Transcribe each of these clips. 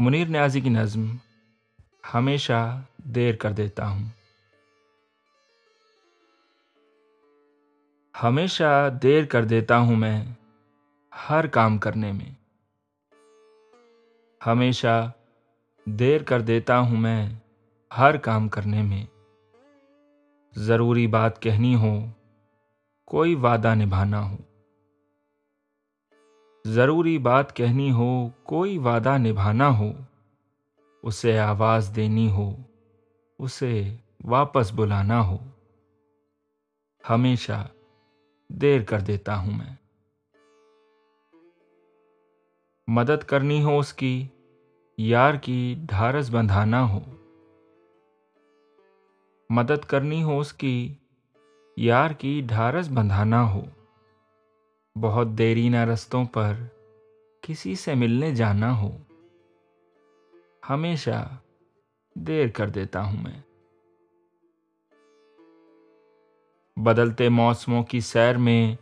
منیر نیازی کی نظم ہمیشہ دیر کر دیتا ہوں۔ ہمیشہ دیر کر دیتا ہوں میں ہر کام کرنے میں۔ ہمیشہ دیر کر دیتا ہوں میں ہر کام کرنے میں۔ ضروری بات کہنی ہو، کوئی وعدہ نبھانا ہو۔ ضروری بات کہنی ہو، کوئی وعدہ نبھانا ہو، اسے آواز دینی ہو، اسے واپس بلانا ہو۔ ہمیشہ دیر کر دیتا ہوں میں۔ مدد کرنی ہو اس کی، یار کی ڈھارس بندھانا ہو۔ مدد کرنی ہو اس کی، یار کی ڈھارس بندھانا ہو۔ بہت دیری نہ رستوں پر کسی سے ملنے جانا ہو ہمیشہ دیر کر دیتا ہوں میں۔ بدلتے موسموں کی سیر میں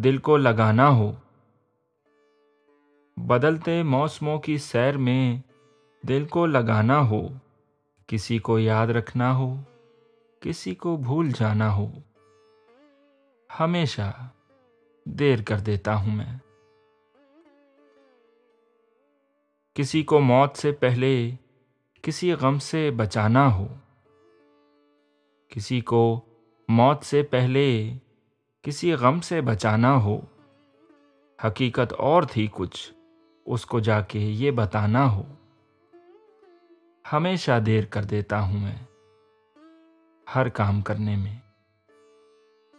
دل کو لگانا ہو بدلتے موسموں کی سیر میں دل کو لگانا ہو کسی کو یاد رکھنا ہو کسی کو بھول جانا ہو ہمیشہ دیر کر دیتا ہوں میں۔ کسی کو موت سے پہلے کسی غم سے بچانا ہو۔ کسی کو موت سے پہلے کسی غم سے بچانا ہو۔ حقیقت اور تھی کچھ، اس کو جا کے یہ بتانا ہو۔ ہمیشہ دیر کر دیتا ہوں میں ہر کام کرنے میں۔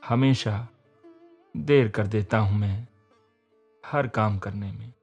ہمیشہ دیر کر دیتا ہوں میں ہر کام کرنے میں۔